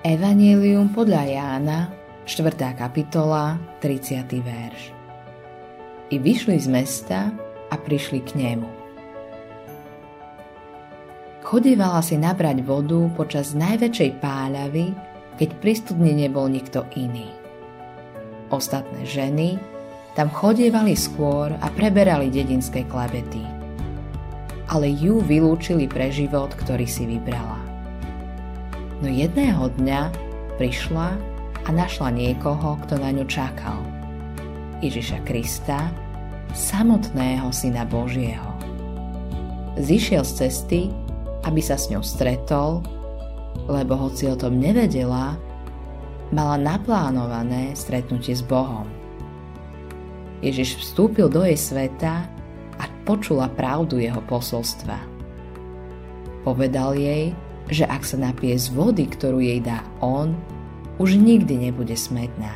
Evangelium podľa Jána, 4. kapitola, 30. verš. I vyšli z mesta a prišli k nemu. Chodievala si nabrať vodu počas najväčšej páľavy, keď pri studni nebol nikto iný. Ostatné ženy tam chodievali skôr a preberali dedinské klebety. Ale ju vylúčili pre život, ktorý si vybrala. No jedného dňa prišla a našla niekoho, kto na ňu čakal. Ježiša Krista, samotného Syna Božieho. Zišiel z cesty, aby sa s ňou stretol, lebo hoci o tom nevedela, mala naplánované stretnutie s Bohom. Ježiš vstúpil do jej sveta a počula pravdu jeho posolstva. Povedal jej, že ak sa napije z vody, ktorú jej dá on, už nikdy nebude smetná.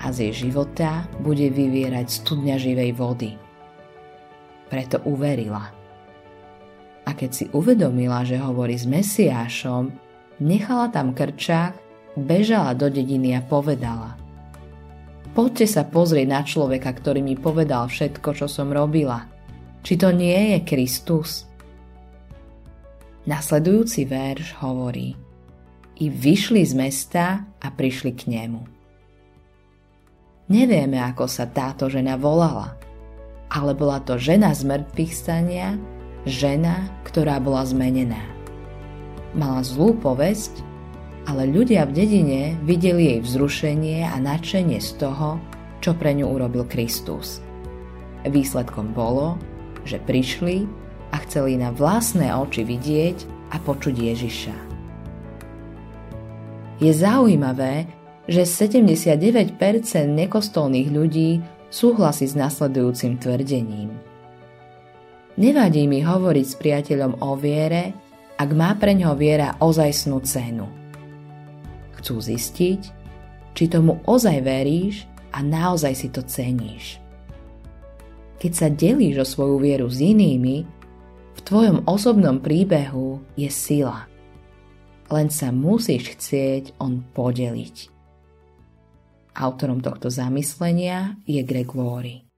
A z jej života bude vyvierať studňa živej vody. Preto uverila. A keď si uvedomila, že hovorí s Mesiášom, nechala tam krčák, bežala do dediny a povedala – Poďte sa pozrieť na človeka, ktorý mi povedal všetko, čo som robila. Či to nie je Kristus? Nasledujúci verš hovorí I vyšli z mesta a prišli k nemu. Nevieme, ako sa táto žena volala, ale bola to žena z mŕtvych stania, žena, ktorá bola zmenená. Mala zlú povesť ale ľudia v dedine videli jej vzrušenie a nadšenie z toho, čo pre ňu urobil Kristus. Výsledkom bolo, že prišli a chceli na vlastné oči vidieť a počuť Ježiša. Je zaujímavé, že 79% nekostolných ľudí súhlasí s nasledujúcim tvrdením. Nevadí mi hovoriť s priateľom o viere, ak má pre ňo viera ozajstnú cenu – Chcú zistiť, či tomu ozaj veríš a naozaj si to ceníš. Keď sa delíš o svoju vieru s inými, tvojom osobnom príbehu je sila. Len sa musíš chcieť on podeliť. Autorom tohto zamyslenia je Greg Laurie.